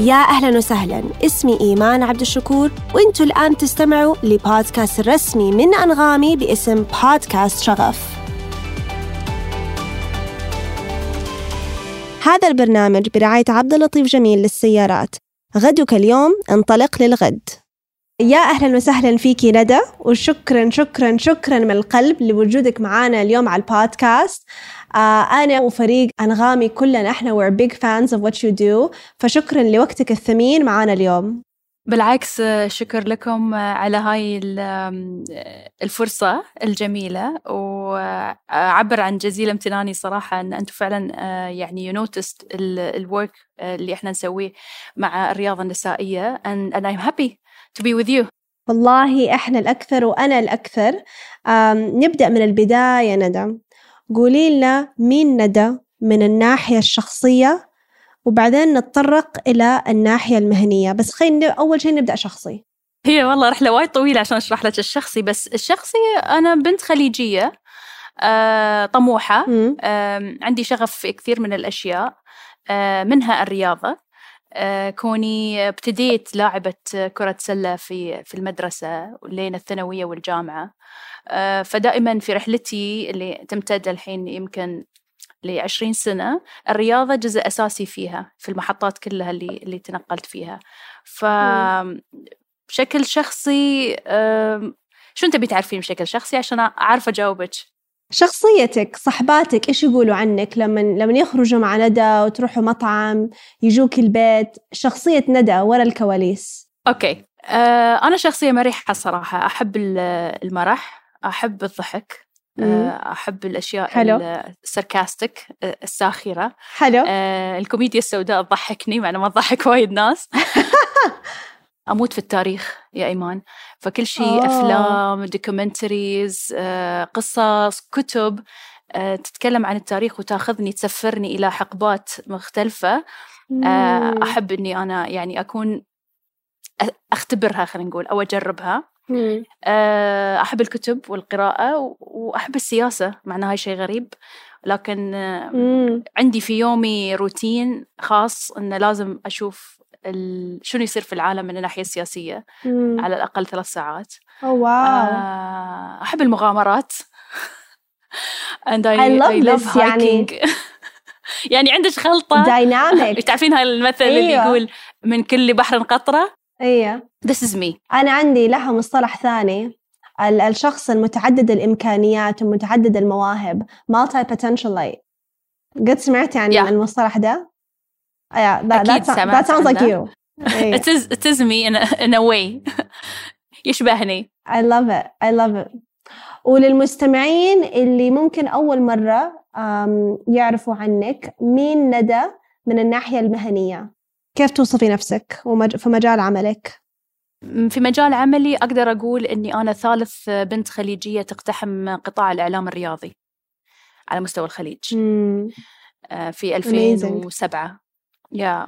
يا أهلا وسهلا. اسمي إيمان عبد الشكور وإنتوا الآن تستمعوا لبودكاست الرسمي من أنغامي باسم بودكاست شغف. هذا البرنامج برعاية عبد اللطيف جميل للسيارات. غدك اليوم انطلق للغد. يا أهلا وسهلا فيكي ندى وشكرا شكرا شكرا من القلب لوجودك معنا اليوم على البودكاست. آه أنا وفريق أنغامي كلنا إحنا we're big fans of what you do فشكرا لوقتك الثمين معنا اليوم. بالعكس شكر لكم على هاي الفرصة الجميلة. وأعبر عن جزيل امتناني صراحة أن أنتم فعلا يعني you noticed الورك اللي إحنا نسويه مع الرياضة النسائية. And, and I'm happy to be with you. والله إحنا الأكثر وأنا الأكثر. نبدأ من البداية ندى. قولي لنا مين ندى من الناحية الشخصية وبعدين نتطرق إلى الناحية المهنية. بس خلينا أول شيء نبدأ شخصي. هي والله رحلة وايد طويلة عشان أشرح لك الشخصي بس الشخصي أنا بنت خليجية آه، طموحة. آه، عندي شغف في كثير من الأشياء آه، منها الرياضة. آه، كوني ابتديت لاعبة كرة سلة في في المدرسة لين الثانوية والجامعة. آه، فدائما في رحلتي اللي تمتد الحين يمكن لعشرين سنة الرياضة جزء أساسي فيها في المحطات كلها اللي اللي تنقلت فيها. ف بشكل شخصي شو انت بتعرفين بشكل شخصي عشان أعرف أجاوبك؟ شخصيتك صحباتك إيش يقولوا عنك لما لما يخرجوا مع ندى وتروحوا مطعم يجوك البيت؟ شخصية ندى ورا الكواليس؟ أوكي. آه أنا شخصية مرحة صراحة. أحب المرح أحب الضحك آه أحب الأشياء حلو. ال sarcastic آه، الساخرة. حلو. آه الكوميديا السوداء تضحكني مع ما تضحك وايد ناس. أموت في التاريخ يا إيمان. فكل شيء أوه. أفلام documentaries آه، قصص كتب آه، تتكلم عن التاريخ وتأخذني تسفرني إلى حقبات مختلفة. آه، أحب إني أنا يعني أكون أختبرها خلينا نقول أو أجربها. أحب الكتب والقراءة وأحب السياسة مع إنها هاي شيء غريب. لكن عندي في يومي روتين خاص إنه لازم أشوف شنو يصير في العالم من الناحية السياسية مم. على الأقل ثلاث ساعات. أوه wow آه أحب المغامرات. And I, I love, I love this يعني يعني عندك خلطة؟ dynamic تعرفين هاي المثل أيوة. اللي يقول من كل بحر قطرة؟ أيوه. This is me. أنا عندي لها مصطلح ثاني. الشخص المتعدد الإمكانيات ومتعدد المواهب. Multi potentialite قد سمعتي عن yeah. المصطلح ده؟ Yeah, that, that, that sounds like you. it is it is me in a, in a way. يشبهني. I love it. I love it. وللمستمعين اللي ممكن أول مرة يعرفوا عنك مين ندى من الناحية المهنية كيف توصفي نفسك في مجال عملك؟ في مجال عملي أقدر أقول أني أنا ثالث بنت خليجية تقتحم قطاع الإعلام الرياضي على مستوى الخليج mm. في 2007 يا.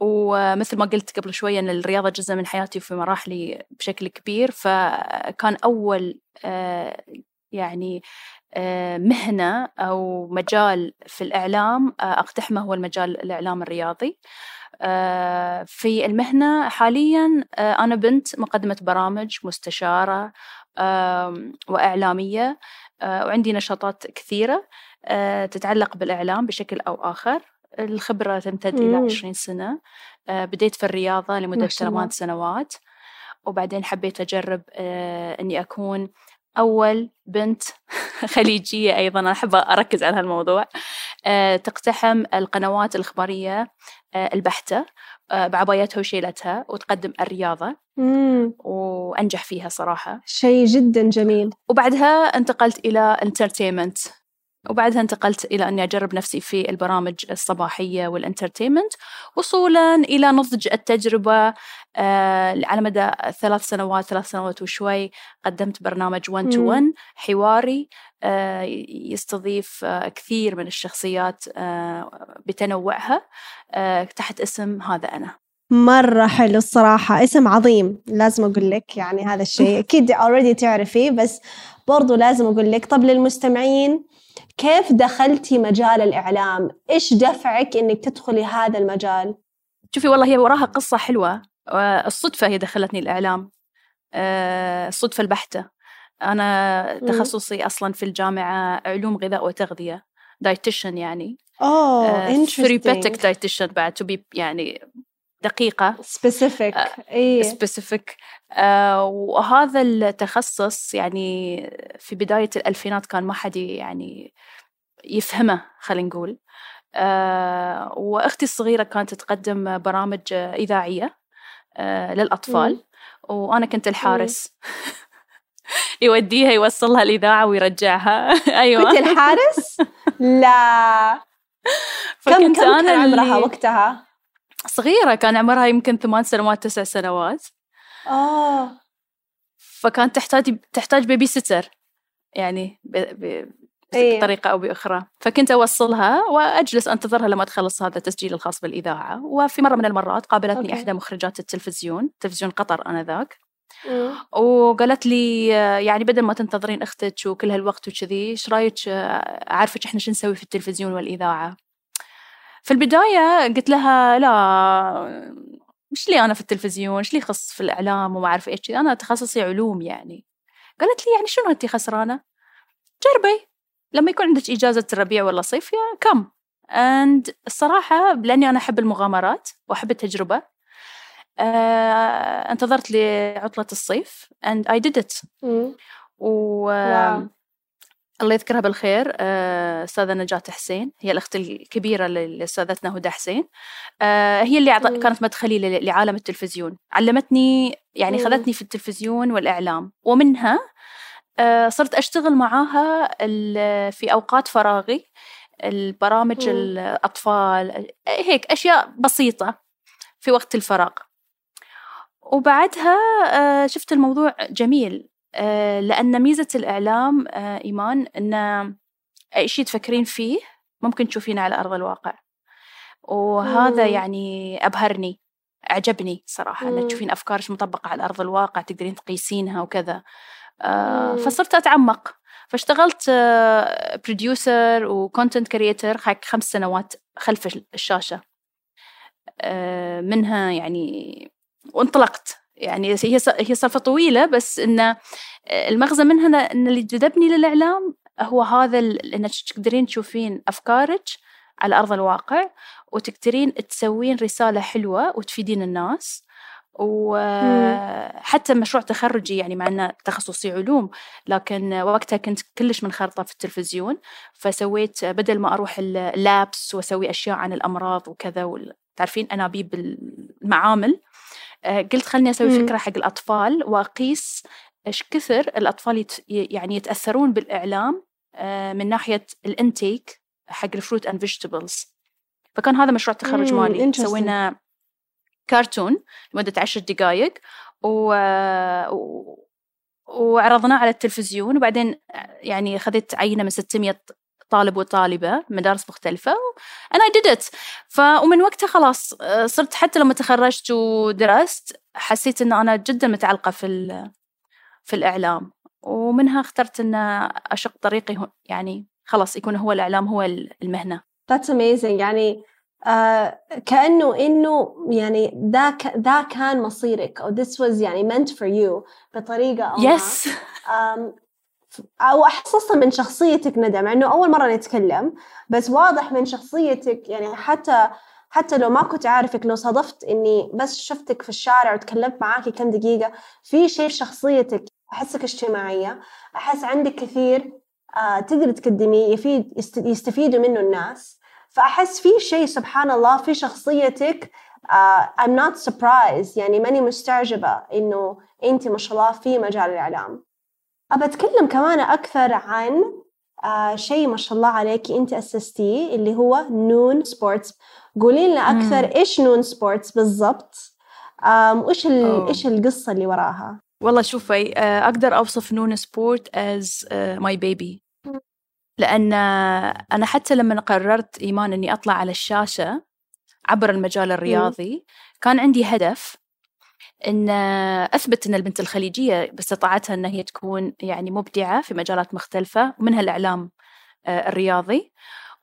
ومثل ما قلت قبل شوية أن الرياضة جزء من حياتي وفي مراحلي بشكل كبير فكان أول آه، يعني آه، مهنة أو مجال في الإعلام آه، أقتحمه هو المجال الإعلام الرياضي. في المهنة حاليا أنا بنت مقدمة برامج مستشارة وإعلامية وعندي نشاطات كثيرة تتعلق بالإعلام بشكل أو آخر. الخبرة تمتد إلى عشرين سنة. آه، بديت في الرياضة لمدة ثمان سنوات. وبعدين حبيت أجرب آه، أني أكون أول بنت خليجية أيضا. أنا أحب أركز على هالموضوع. آه، تقتحم القنوات الإخبارية البحتة بعبايتها وشيلتها وتقدم الرياضة. مم. وأنجح فيها صراحة. شيء جدا جميل. وبعدها انتقلت إلى entertainment وبعدها انتقلت إلى أني أجرب نفسي في البرامج الصباحية وال entertainment وصولا إلى نضج التجربة. آه على مدى ثلاث سنوات ثلاث سنوات وشوي قدمت برنامج 1 to 1 حواري. آه يستضيف آه كثير من الشخصيات بتنوعها. تحت اسم هذا أنا. مرة حلو الصراحة. اسم عظيم. لازم أقول لك يعني هذا الشيء. أكيد already تعرفيه بس برضو لازم أقول لك. طب للمستمعين كيف دخلتي مجال الإعلام؟ إيش دفعك إنك تدخلي هذا المجال؟ شوفي والله هي وراها قصة حلوة. الصدفة هي دخلتني الإعلام. الصدفة البحتة. أنا تخصصي أصلا في الجامعة علوم غذاء وتغذية. dietitian يعني. أوه therapeutic dietitian بعد to be يعني دقيقة. specific إي. specific وهذا التخصص يعني في بداية الألفينات كان ما حد يعني يفهمه خلينا نقول. آه وأختي الصغيرة كانت تقدم برامج إذاعية آه للأطفال. مم. وأنا كنت الحارس. يوديها يوصلها الإذاعة ويرجعها. أيوة. كنت الحارس؟ لا. كم كم كان عمرها وقتها؟ صغيرة كان عمرها يمكن ثمان سنوات تسع سنوات. آه. فكانت تحتاج تحتاج بيبي ستر يعني ب... ب... إيه. بطريقة أو بأخرى. فكنت أوصلها وأجلس أنتظرها لما تخلص هذا التسجيل الخاص بالإذاعة. وفي مرة من المرات قابلتني أوكي. إحدى مخرجات التلفزيون تلفزيون قطر آنذاك. وقالت لي يعني بدل ما تنتظرين أختك وكل هالوقت وكذي إيش رأيك أعرفك إحنا شو نسوي في التلفزيون والإذاعة؟ في البداية قلت لها لا مش لي أنا في التلفزيون؟ إيش لي خص في الإعلام وما أعرف إيش؟ أنا تخصصي علوم يعني. قالت لي يعني شنو انت خسرانة؟ جربي. لما يكون عندك إجازة الربيع ولا صيف يا كم اند الصراحة لأني أنا أحب المغامرات وأحب التجربة آه، انتظرت لعطلة الصيف and I did it. و الله يذكرها بالخير آه، أستاذة نجاة حسين هي الأخت الكبيرة لأستاذتنا هدى حسين. آه، هي اللي عط... كانت مدخلي لعالم التلفزيون. علمتني يعني خذتني في التلفزيون والإعلام. ومنها صرت أشتغل معاها في أوقات فراغي. البرامج الأطفال هيك أشياء بسيطة في وقت الفراغ. وبعدها آه، شفت الموضوع جميل. آه، لأن ميزة الإعلام آه، إيمان أن أي شيء تفكرين فيه ممكن تشوفينه على أرض الواقع. وهذا يعني أبهرني أعجبني صراحة أن تشوفين أفكارك مطبقة على أرض الواقع تقدرين تقيسينها وكذا. فصرت أتعمق. فاشتغلت producer و content creator خمس سنوات خلف الشاشة. منها يعني وانطلقت. يعني هي هي سالفه طويلة بس إن المغزى منها إن اللي جذبني للإعلام هو هذا انك تقدرين تشوفين أفكارك على أرض الواقع وتقدرين تسوين رسالة حلوة وتفيدين الناس وحتى مشروع تخرجي يعني مع انه تخصصي علوم لكن وقتها كنت كلش منخرطة في التلفزيون فسويت بدل ما أروح ال labs وأسوي أشياء عن الأمراض وكذا تعرفين أنابيب المعامل آه، قلت خلني أسوي فكرة حق الأطفال وأقيس إيش كثر الأطفال يت يعني يتأثرون بالإعلام آه، من ناحية ال intake حق ال fruit and vegetables. فكان هذا مشروع التخرج مالي. سوينا كرتون لمدة عشر دقائق و... وعرضناه على التلفزيون وبعدين يعني أخذت عينة من 600 طالب وطالبة مدارس مختلفة أنا did it. ف ومن وقتها خلاص آه، صرت حتى لما تخرجت ودرست حسيت إنه أنا جدا متعلقة في في الإعلام. ومنها اخترت إن أشق طريقي يعني خلاص يكون هو الإعلام هو المهنة. That's amazing. يعني آه كأنه إنه يعني ذا ذا كان مصيرك أو this was يعني meant for you بطريقة أو yes. أو أحسسها من شخصيتك ندى مع إنه أول مرة نتكلم بس واضح من شخصيتك يعني حتى حتى لو ما كنت عارفك لو صادفت إني بس شفتك في الشارع وتكلمت معاكي كم دقيقة في شيء في شخصيتك أحسك اجتماعية أحس عندك كثير آه تقدر تقدميه يفيد يستفيدوا منه الناس. فأحس في شيء سبحان الله في شخصيتك آه I'm not surprised يعني ماني مستعجبة إنه انت ما شاء الله في مجال الإعلام. أبى أتكلم كمان أكثر عن آه شيء ما شاء الله عليكي أنت أسستيه اللي هو نون سبورتس. قولي لنا أكثر مم. إيش نون سبورتس بالضبط؟ وإيش إيش القصة اللي وراها؟ والله شوفي آه، أقدر أوصف نون سبورت is my baby لأن أنا حتى لما قررت إيمان أني أطلع على الشاشة عبر المجال الرياضي مم. كان عندي هدف إن أثبت إن البنت الخليجية باستطاعتها إن هي تكون يعني مبدعة في مجالات مختلفة ومنها الإعلام آه، الرياضي.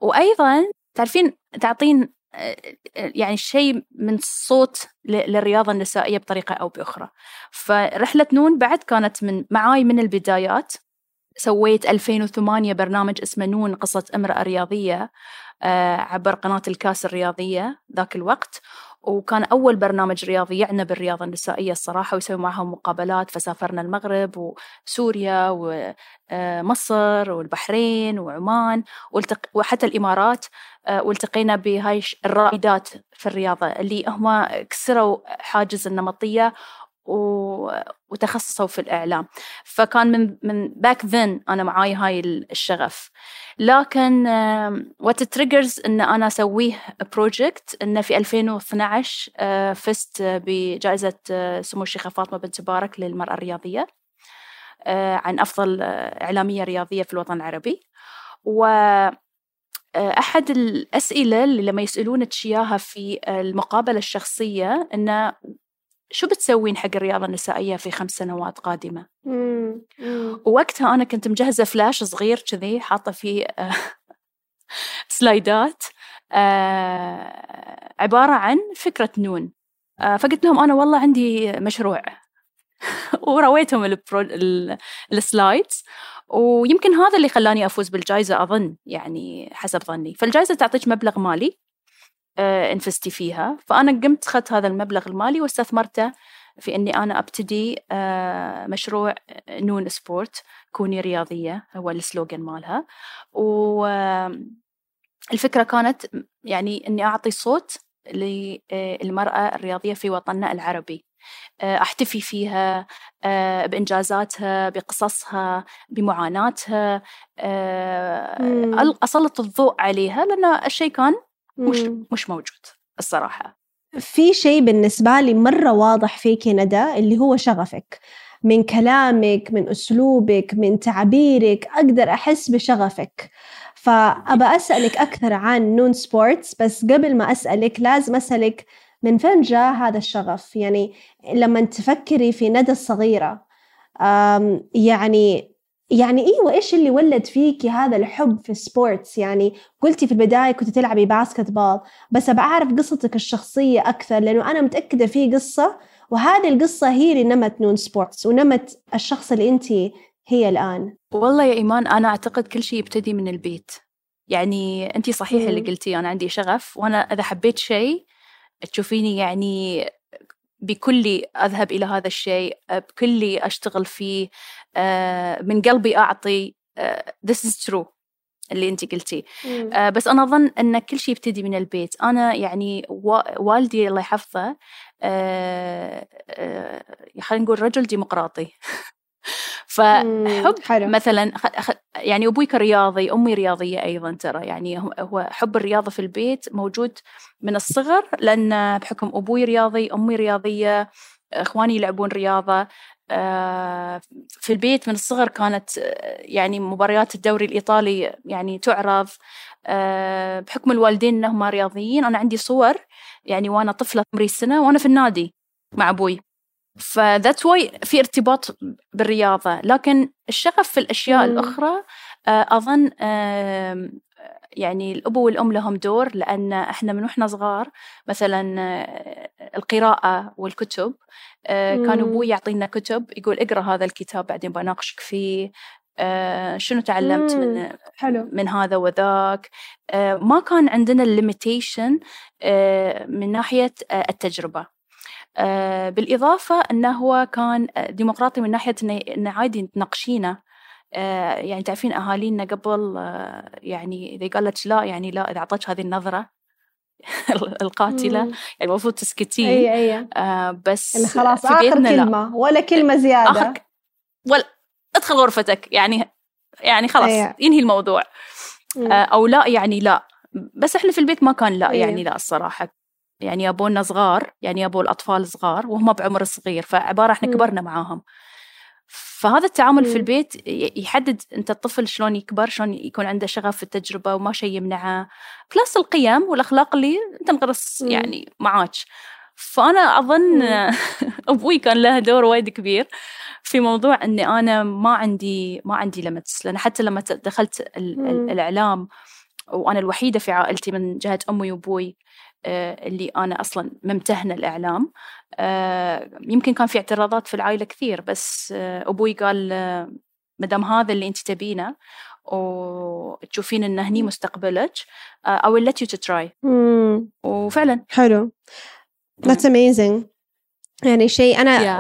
وأيضا تعرفين تعطين يعني شيء من صوت للرياضة النسائية بطريقة أو بأخرى. فرحلة نون بعد كانت من معاي من البدايات. سويت 2008 برنامج اسمه نون قصة امرأة رياضية عبر قناة الكاس الرياضية ذاك الوقت. وكان أول برنامج رياضي يعنى بالرياضة النسائية الصراحة ويسوي معهم مقابلات فسافرنا المغرب وسوريا ومصر والبحرين وعمان وحتى الإمارات والتقينا بهاي الرائدات في الرياضة اللي هم كسروا حاجز النمطية وتخصصوا في الإعلام. فكان من من back then أنا معاي هاي الشغف. لكن what triggers إن أنا أسويه project إنه في 2012 آه، فزت بجائزة آه، سمو الشيخة فاطمة بنت مبارك للمرأة الرياضية آه، عن أفضل إعلامية رياضية في الوطن العربي. و أحد الأسئلة اللي لما يسألونك إياها في المقابلة الشخصية إنه شو بتسوين حق الرياضة النسائية في خمس سنوات قادمة؟ مم. مم. ووقتها أنا كنت مجهزة فلاش صغير كذي حاطة فيه آه، سلايدات آه، عبارة عن فكرة نون. آه، فقلت لهم أنا والله عندي مشروع. ورويتهم ال pro... ال slides ويمكن هذا اللي خلاني أفوز بالجائزة أظن يعني حسب ظني. فالجائزة تعطيك مبلغ مالي. invest ي فيها. فأنا قمت أخذت هذا المبلغ المالي واستثمرته في أني أنا أبتدي آه، مشروع نون سبورت كوني رياضية هو ال slogan مالها. والفكرة كانت يعني أني أعطي صوت للمرأة الرياضية في وطننا العربي. آه، أحتفي فيها بإنجازاتها بقصصها بمعاناتها أسلط الضوء عليها لأن الشيء كان مش مش موجود الصراحة. في شيء بالنسبة لي مرة واضح فيك ندى اللي هو شغفك. من كلامك من أسلوبك من تعبيرك أقدر أحس بشغفك. فأبى أسألك أكثر عن نون سبورتس بس قبل ما أسألك لازم أسألك من فين جاء هذا الشغف؟ يعني لما تفكري في ندى الصغيرة يعني يعني أيوه إيش اللي ولد فيكي هذا الحب في ال sports يعني قلتي في البداية كنت تلعبي basketball بس ابى اعرف قصتك الشخصية أكثر لأنه أنا متأكدة في قصة وهذه القصة هي اللي نمت نون سبورتس ونمت الشخص اللي انت هي الآن. والله يا إيمان أنا أعتقد كل شيء يبتدي من البيت. يعني انت صحيح اللي قلتي أنا عندي شغف وأنا إذا حبيت شيء تشوفيني يعني بكلي أذهب إلى هذا الشيء بكلي أشتغل فيه آه، من قلبي أعطي آه، this is true اللي انت قلتي آه بس أنا أظن إن كل شيء يبتدي من البيت. أنا يعني والدي الله يحفظه آه آه خلينا نقول رجل ديمقراطي. فحب حلو. مثلا يعني أبوي كرياضي أمي رياضية أيضا ترى. يعني هو حب الرياضة في البيت موجود من الصغر لأن بحكم أبوي رياضي أمي رياضية إخواني يلعبون رياضة آه، في البيت من الصغر كانت يعني مباريات الدوري الإيطالي يعني تعرض. آه، بحكم الوالدين أنهم رياضيين. أنا عندي صور يعني وأنا طفلة عمري سنة وأنا في النادي مع أبوي. فذات واي في ارتباط بالرياضة. لكن الشغف في الأشياء مم. الأخرى آه، أظن يعني الأب والأم لهم دور لأن إحنا من وإحنا صغار مثلا آه، القراءة والكتب آه، كان أبوي يعطينا كتب يقول اقرأ هذا الكتاب بعدين بناقشك فيه شنو تعلمت من حلو. من هذا وذاك. ما كان عندنا الليميتيشن من ناحية التجربة. آه، بالإضافة أنه هو كان ديمقراطي من ناحية أنه عادي تناقشينه آه، يعني تعرفين أهالينا قبل آه، يعني إذا قال لك لا يعني لا إذا أعطتك هذه النظرة القاتلة يعني المفروض تسكتين. أي أي. آه بس خلاص آخر كلمة لا. ولا كلمة زيادة. آخر ولا ادخل غرفتك. يعني يعني خلاص أي. ينهي الموضوع. آه أو لا يعني لا. بس إحنا في البيت ما كان لا. يعني لا الصراحة. يعني يبونا صغار يعني يبوا الأطفال صغار وهم بعمر صغير فعبارة إحنا كبرنا معاهم. فهذا التعامل في البيت يحدد أنت الطفل شلون يكبر شلون يكون عنده شغف في التجربة وما شيء يمنعه. بلس القيم والأخلاق اللي تنغرس يعني معاك. فأنا أظن أبوي كان له دور وايد كبير في موضوع إني أنا ما عندي ما عندي لمتس لأن حتى لما دخلت الإعلام وأنا الوحيدة في عائلتي من جهة أمي وأبوي آه، اللي أنا أصلا ممتهنة الإعلام. آه، يمكن كان في اعتراضات في العائلة كثير بس آه، أبوي قال مدام هذا اللي أنت تبينه وتشوفين إنه هني مستقبلك I will let you to try. وفعلا. حلو. That's amazing. يعني شيء أنا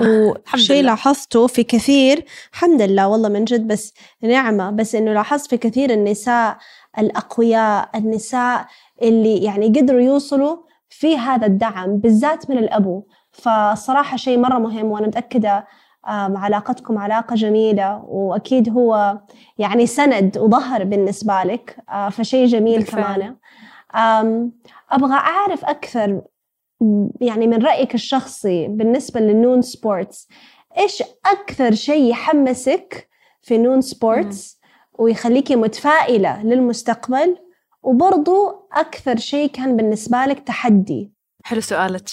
وشيء لاحظته في كثير الحمد لله والله من جد بس نعمة بس إنه لاحظت في كثير النساء الأقوياء النساء اللي يعني قدروا يوصلوا في هذا الدعم بالذات من الأبو. فصراحة شيء مرة مهم وأنا متأكدة علاقتكم علاقة جميلة وأكيد هو يعني سند وظهر بالنسبة لك فشيء جميل كمان. أبغى أعرف أكثر يعني من رأيك الشخصي بالنسبة للنون سبورتس إيش أكثر شيء يحمسك في نون سبورتس ويخليكي متفائلة للمستقبل؟ وبرضو أكثر شيء كان بالنسبة لك تحدي. حلو سؤالك.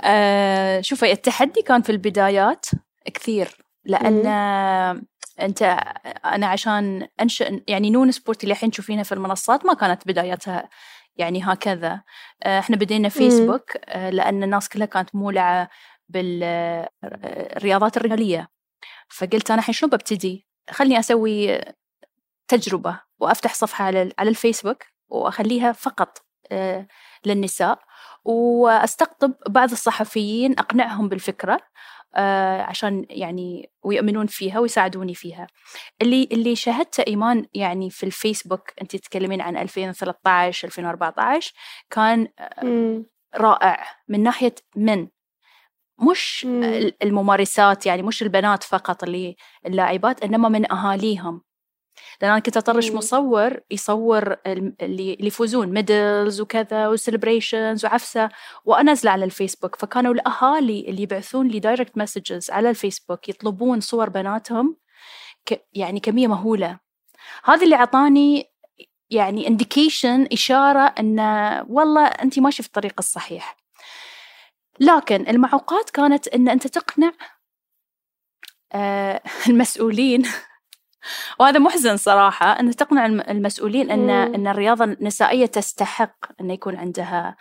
أه شوفي التحدي كان في البدايات كثير لأن أنت أنا عشان انشئ يعني نون سبورت اللي الحين تشوفينها في المنصات ما كانت بدايتها يعني هكذا. آه، إحنا بدينا فيسبوك آه، لأن الناس كلها كانت مولعة بالرياضات الرجاليه فقلت أنا الحين شنو ببتدي؟ خلني أسوي تجربة وأفتح صفحة على على الفيسبوك. وأخليها فقط آه، للنساء. وأستقطب بعض الصحفيين أقنعهم بالفكرة آه، عشان يعني ويؤمنون فيها ويساعدوني فيها. اللي اللي شاهدته إيمان يعني في الفيسبوك أنت تتكلمين عن 2013 2014 كان آه، رائع من ناحية من؟ مش الممارسات يعني مش البنات فقط اللي اللاعبات إنما من أهاليهم. لأن أنا كنت أطرش مصور يصور اللي يفوزون medals وكذا و celebrations وعفسة وانزله على الفيسبوك فكانوا الأهالي اللي يبعثون لي direct messages على الفيسبوك يطلبون صور بناتهم ك يعني كمية مهولة. هذا اللي أعطاني يعني indication إشارة إن والله انت ماشي في الطريق الصحيح. لكن المعوقات كانت إن أنت تقنع آه المسؤولين وهذا محزن صراحة أن تقنع المسؤولين أن أن الرياضة النسائية تستحق أن يكون عندها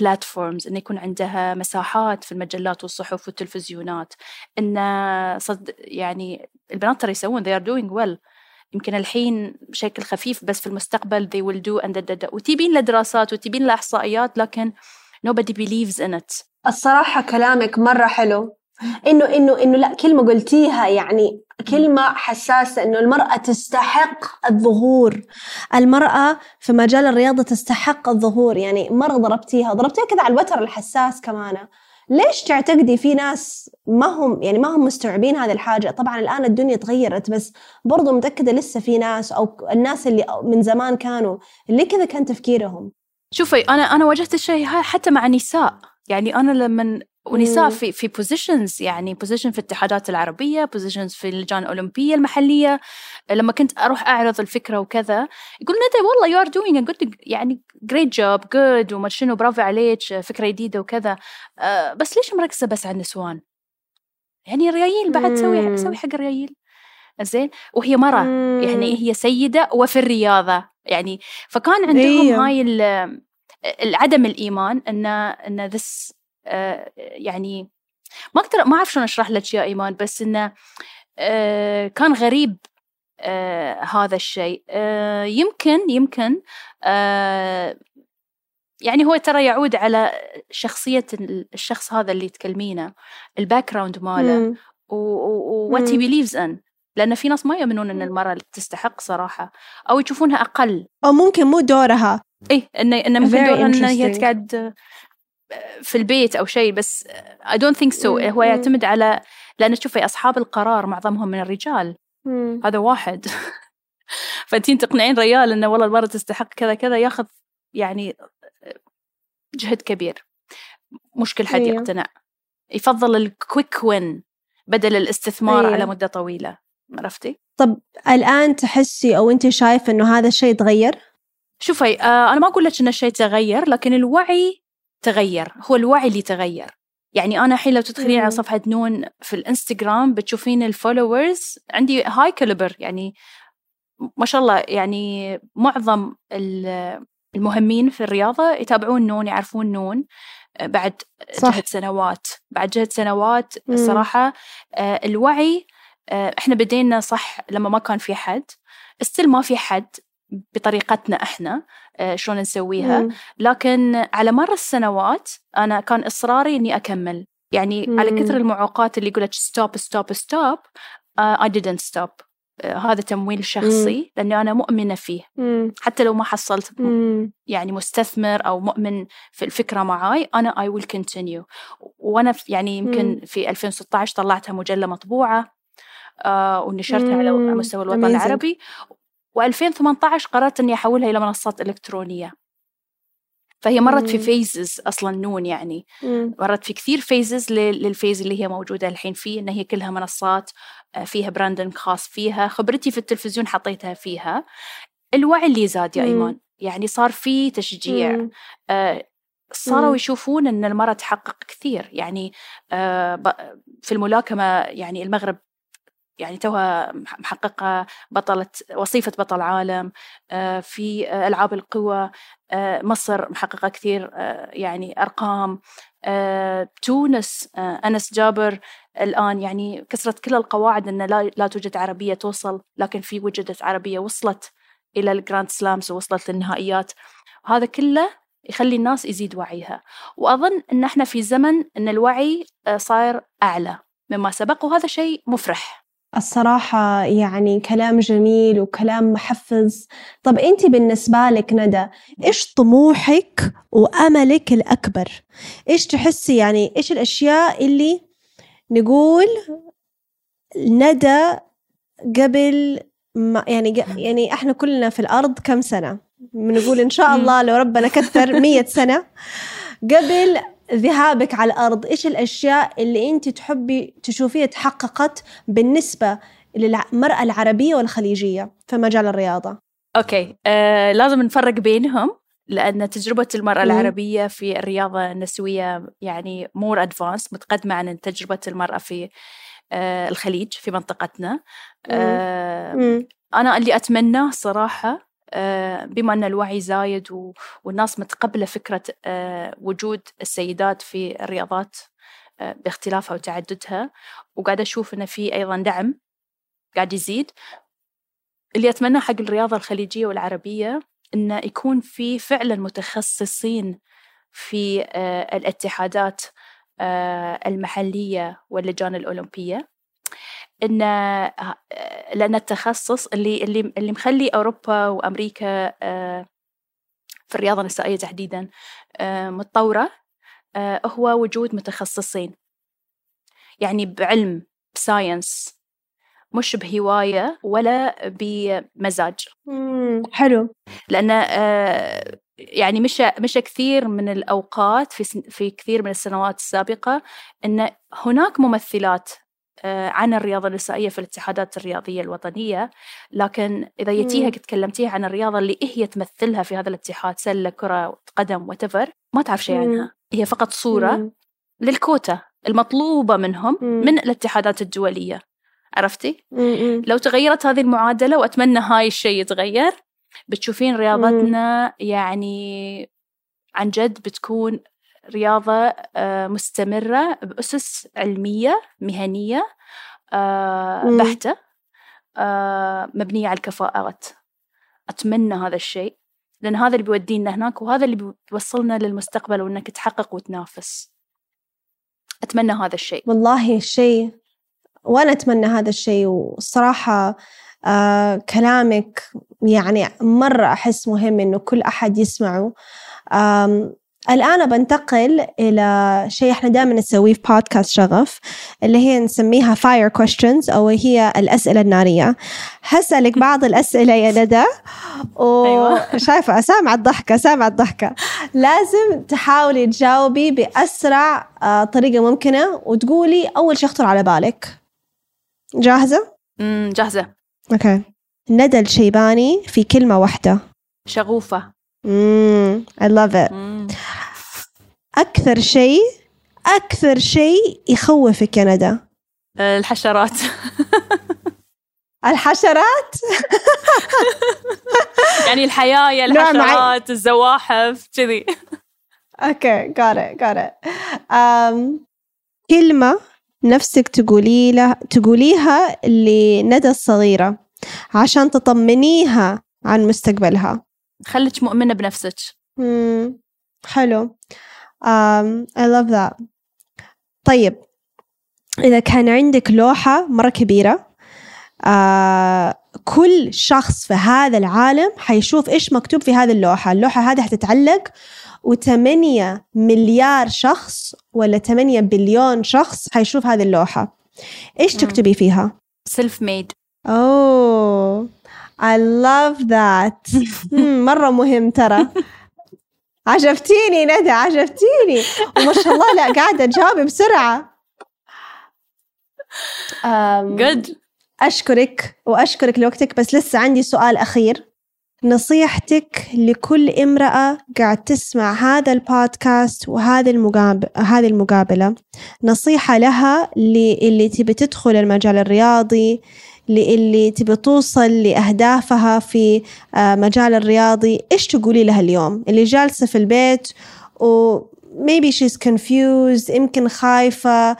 platforms آه، أن يكون عندها مساحات في المجلات والصحف والتلفزيونات. أن صد يعني البنات ترى يسوون they are doing well. يمكن الحين بشكل خفيف بس في المستقبل they will do and وتبين له دراسات وتبين له إحصائيات لكن nobody believes in it. الصراحة كلامك مرة حلو. إنه إنه إنه لا كلمة قلتيها يعني كلمة حساسة إنه المرأة تستحق الظهور. المرأة في مجال الرياضة تستحق الظهور. يعني مرة ضربتيها ضربتيها كذا على الوتر الحساس كمان. ليش تعتقدي في ناس ما هم يعني ما هم مستوعبين هذه الحاجة؟ طبعا الآن الدنيا تغيرت بس برضو متأكدة لسه في ناس أو الناس اللي من زمان كانوا اللي كذا كان تفكيرهم. شوفي أنا أنا واجهت الشيء حتى مع نساء. يعني أنا لما ونساء في في positions يعني position في الاتحادات العربية positions في اللجان الأولمبية المحلية. لما كنت أروح أعرض الفكرة وكذا يقول ندى والله you are doing good يعني great job good وما شنو برافو عليك فكرة جديدة وكذا. أه بس ليش مركزة بس على النسوان؟ يعني الريايل بعد سوي سوي حق الريايل. زين وهي مرة يعني هي سيدة وفي الرياضة يعني. فكان عندهم إيه. هاي عدم الإيمان أن أن this آه، يعني ما أقدر ما أعرف شلون أشرح لك يا إيمان بس إنه آه، كان غريب آه، هذا الشيء. يمكن يمكن يعني هو ترى يعود على شخصية الشخص هذا اللي تكلمينه ال background ماله what he believes in لأن في ناس ما يؤمنون أن المرأة تستحق صراحة أو يشوفونها أقل. أو ممكن مو دورها. إيه إنه إنه ممكن دورها إن هي تقعد في البيت أو شيء بس I don't think so. هو يعتمد على لأن شوفي أصحاب القرار معظمهم من الرجال. هذا واحد. فأنتين تقنعين ريال إنه والله المرأة تستحق كذا كذا ياخذ يعني جهد كبير. مش كل حد يقتنع. يفضل ال quick win بدل الاستثمار أيه. على مدة طويلة. عرفتي؟ طب الآن تحسي أو أنت شايفة أنه هذا الشيء تغير؟ شوفي آه أنا ما أقول لك أن الشيء تغير لكن الوعي تغير هو الوعي اللي تغير. يعني أنا الحين لو تدخلين على صفحة نون في الإنستغرام بتشوفين ال followers عندي high caliber يعني ما شاء الله يعني معظم المهمين في الرياضة يتابعون نون يعرفون نون آه، بعد صح. جهد سنوات. بعد جهد سنوات الصراحة آه، الوعي آه، إحنا بدينا صح لما ما كان في حد. still ما في حد. بطريقتنا إحنا شلون نسويها. لكن على مر السنوات أنا كان إصراري إني أكمل. يعني مم. على كثر المعوقات اللي يقولك stop stop stop I didn't stop. هذا تمويل شخصي لأني أنا مؤمنة فيه. مم. حتى لو ما حصلت مم. يعني مستثمر أو مؤمن في الفكرة معاي أنا I will continue وأنا يعني يمكن في 2016 طلعتها مجلة مطبوعة آه ونشرتها على مستوى الوطن Amazing. العربي. و2018 قررت إني أحولها إلى منصات إلكترونية. فهي مرت في phases أصلا نون يعني. مم. مرت في كثير phases لل phase اللي هي موجودة الحين فيه إن هي كلها منصات آه، فيها براندنج خاص فيها. خبرتي في التلفزيون حطيتها فيها. الوعي اللي زاد يا إيمان. يعني صار في تشجيع. آه صاروا يشوفون إن المراه تحقق كثير. يعني آه في الملاكمة يعني المغرب يعني توها محققة بطلة وصيفة بطل عالم آه، في ألعاب القوى آه، مصر محققة كثير آه، يعني أرقام تونس أنس جابر الآن يعني كسرت كل القواعد أن لا, توجد عربية توصل لكن في وجدت عربية وصلت إلى ال Grand Slams ووصلت للنهائيات. هذا كله يخلي الناس يزيد وعيها. وأظن أن إحنا في زمن أن الوعي صاير أعلى مما سبق وهذا شيء مفرح. الصراحة يعني كلام جميل وكلام محفز. طب أنت بالنسبة لك ندى إيش طموحك وأملك الأكبر؟ إيش تحسي يعني إيش الأشياء اللي نقول ندى قبل ما يعني يعني إحنا كلنا في الأرض كم سنة؟ بنقول إن شاء الله لو ربنا كثر مية سنة. قبل ذهابك على الأرض. إيش الأشياء اللي أنت تحبي تشوفيها تحققت بالنسبة للمرأة العربية والخليجية في مجال الرياضة؟ okay. آه، لازم نفرق بينهم لأن تجربة المرأة مم. العربية في الرياضة النسوية يعني more advanced متقدمة عن تجربة المرأة في آه الخليج في منطقتنا. آه مم. أنا اللي أتمناه صراحة آه، بما أن الوعي زايد والناس متقبلة فكرة آه، وجود السيدات في الرياضات آه، باختلافها وتعددها وقاعدة أشوف أن في أيضا دعم قاعد يزيد. اللي أتمناه حق الرياضة الخليجية والعربية أنه يكون في فعلا متخصصين في الاتحادات المحلية واللجان الأولمبية. إن لأن التخصص اللي اللي اللي مخلي أوروبا وأمريكا آه، في الرياضة النسائية تحديدا آه، متطورة آه، هو وجود متخصصين. يعني بعلم بساينس مش بهواية ولا بمزاج. حلو. لأن يعني مش مش كثير من الأوقات في في كثير من السنوات السابقة إن هناك ممثلات آه، عن الرياضة النسائية في الاتحادات الرياضية الوطنية. لكن إذا يتيها تكلمتيها عن الرياضة اللي هي تمثلها في هذا الاتحاد سلة كرة قدم وتفر ما تعرف شيء عنها. هي فقط صورة للكوتا المطلوبة منهم من الاتحادات الدولية. عرفتي؟ لو تغيرت هذه المعادلة وأتمنى هاي الشيء يتغير بتشوفين رياضتنا يعني عن جد بتكون رياضة آه، مستمرة بأسس علمية مهنية آه، بحتة آه، مبنية على الكفاءات. أتمنى هذا الشيء لأن هذا اللي بيودينا هناك وهذا اللي بيوصلنا للمستقبل وإنك تحقق وتنافس. أتمنى هذا الشيء. والله الشيء وأنا أتمنى هذا الشيء والصراحة آه كلامك يعني مرة أحس مهم إنه كل أحد يسمعه. الآن بنتقل إلى شيء إحنا دائما نسويه في بودكاست شغف اللي هي نسميها fire questions أو هي الأسئلة النارية. هسألك بعض الأسئلة يا ندى. وشايفة أيوة. سامعة الضحكة سامعة الضحكة. لازم تحاولي تجاوبي بأسرع آه، طريقة ممكنة وتقولي أول شيء يخطر على بالك. جاهزة؟ امم جاهزة. أوكي. ندى الشيباني في كلمة واحدة. شغوفة. امم I love it. أكثر شيء أكثر شيء يخوفك يا ندى الحشرات. الحشرات؟ يعني الحياة. الحشرات الزواحف كذي. أوكي got it got it. um, كلمة نفسك تقولي لها تقوليها لندى الصغيرة عشان تطمنيها عن مستقبلها. خليك مؤمنة بنفسك. حلو. Um, I love that. طيب إذا كان عندك لوحة مرة كبيرة آه كل شخص في هذا العالم حيشوف إيش مكتوب في هذه اللوحة. اللوحة هذه حتتعلق وثمانية مليار شخص ولا ثمانية بليون شخص حيشوف هذه اللوحة. إيش. تكتبي فيها؟ self-made oh I love that. مرة مهم ترى. عجبتيني ندى عجبتيني. وما شاء الله لا قاعدة تجاوبي بسرعة. أم، جود أشكرك وأشكرك لوقتك بس لسه عندي سؤال أخير. نصيحتك لكل امرأة قاعد تسمع هذا البودكاست وهذه المقابلة هذه المقابلة. نصيحة لها اللي تبي تدخل المجال الرياضي اللي تبي توصل لأهدافها في آه، مجال الرياضي إيش تقولي لها اليوم اللي جالسة في البيت و maybe she's confused يمكن خايفة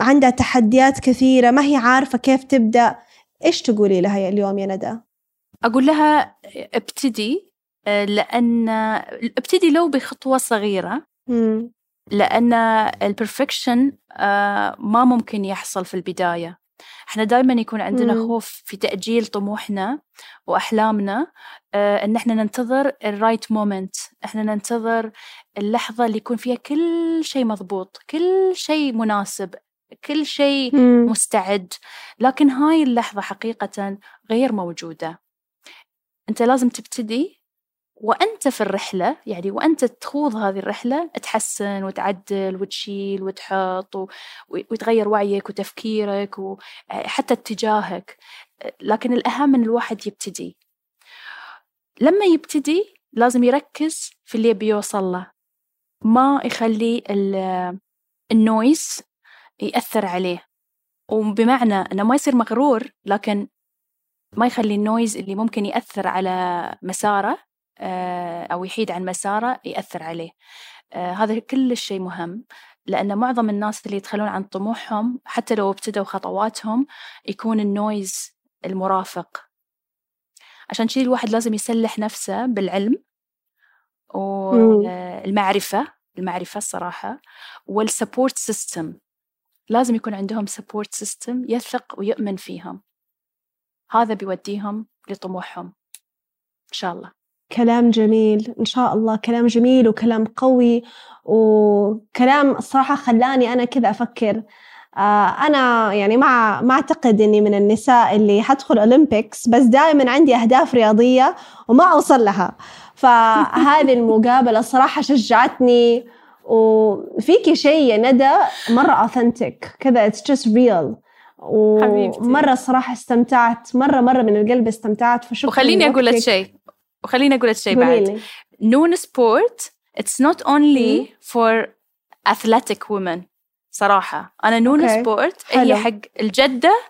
عندها تحديات كثيرة ما هي عارفة كيف تبدأ إيش تقولي لها اليوم يا ندى؟ أقول لها ابتدي آه، لأن ابتدي لو بخطوة صغيرة مم. لأن البرفكشن ما ممكن يحصل في البداية إحنا دائما يكون عندنا مم. خوف في تأجيل طموحنا وأحلامنا آه، إن إحنا ننتظر ال right moment إحنا ننتظر اللحظة اللي يكون فيها كل شيء مضبوط كل شيء مناسب كل شيء مم. مستعد لكن هاي اللحظة حقيقة غير موجودة أنت لازم تبتدي وأنت في الرحلة يعني وأنت تخوض هذه الرحلة تحسن وتعدل وتشيل وتحط ويتغير وعيك وتفكيرك وحتى اتجاهك. لكن الأهم أن الواحد يبتدي. لما يبتدي لازم يركز في اللي بيوصل له. ما يخلي ال- ال noise يأثر عليه. وبمعنى أنه ما يصير مغرور لكن ما يخلي ال noise اللي ممكن يأثر على مساره أو يحيد عن مساره يأثر عليه. آه، هذا كل شيء مهم لأن معظم الناس اللي يتخلون عن طموحهم حتى لو ابتدوا خطواتهم يكون ال noise المرافق. عشان كذي الواحد لازم يسلح نفسه بالعلم والمعرفة المعرفة الصراحة وال support system لازم يكون عندهم support system يثق ويؤمن فيهم. هذا بيوديهم لطموحهم. إن شاء الله. كلام جميل إن شاء الله كلام جميل وكلام قوي وكلام الصراحة خلاني أنا كذا أفكر آه، أنا يعني ما ما أعتقد إني من النساء اللي حدخل أولمبيكس بس دائما عندي أهداف رياضية وما أوصل لها فهذه المقابلة صراحة شجعتني وفيكي شيء يا ندى مرة أوثنتك كذا it's just real حبيبتي. ومرة صراحة استمتعت مرة مرة من القلب استمتعت فشكرا وخليني أقول لك. شيء وخليني أقول لك شيء بعد. نون سبورت not only مم. for athletic women صراحة أنا نون okay. sport حلو. هي حق الجدة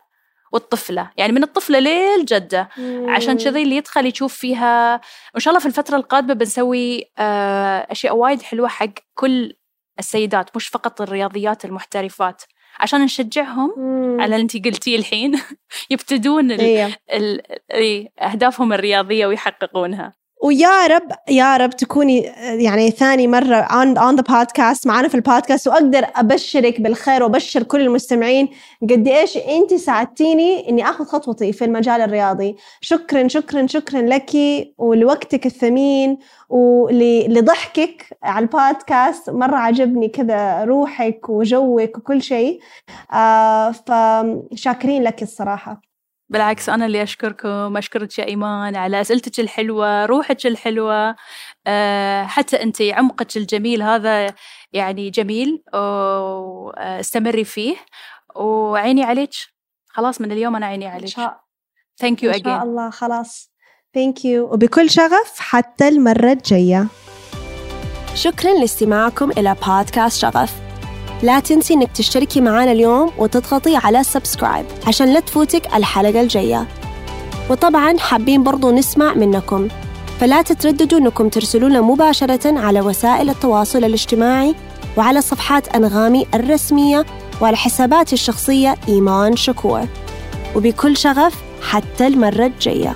والطفلة يعني من الطفلة للجدة عشان كذي اللي يدخل يشوف فيها وإن شاء الله في الفترة القادمة بنسوي آه، أشياء وايد حلوة حق كل السيدات مش فقط الرياضيات المحترفات عشان نشجعهم مم. على اللي انت قلتيه الحين يبتدون ال إيه. ال إيه، أهدافهم الرياضية ويحققونها ويا رب يا رب تكوني يعني ثاني مرة on, on the podcast معنا في البودكاست وأقدر أبشرك بالخير وأبشر كل المستمعين قد إيش أنت ساعدتيني إني أخذ خطوتي في المجال الرياضي. شكرا شكرا شكرا لك ولوقتك الثمين ولضحكك على البودكاست مرة عجبني كذا روحك وجوك وكل شيء. آه فشاكرين لك الصراحة. بالعكس أنا اللي أشكركم أشكرك يا إيمان على أسئلتك الحلوة روحك الحلوة أه حتى أنت عمقك الجميل هذا يعني جميل واستمري فيه وعيني عليك. خلاص من اليوم أنا عيني إن عليك. شاء thank you إن شاء again. الله خلاص. thank you وبكل شغف حتى المرة الجاية. شكرا لاستماعكم إلى بودكاست شغف. لا تنسي إنك تشتركي معنا اليوم وتضغطي على subscribe عشان لا تفوتك الحلقة الجاية. وطبعا حابين برضو نسمع منكم. فلا تترددوا أنكم ترسلونا مباشرة على وسائل التواصل الاجتماعي وعلى صفحات أنغامي الرسمية وعلى حساباتي الشخصية إيمان شكور. وبكل شغف حتى المرة الجاية.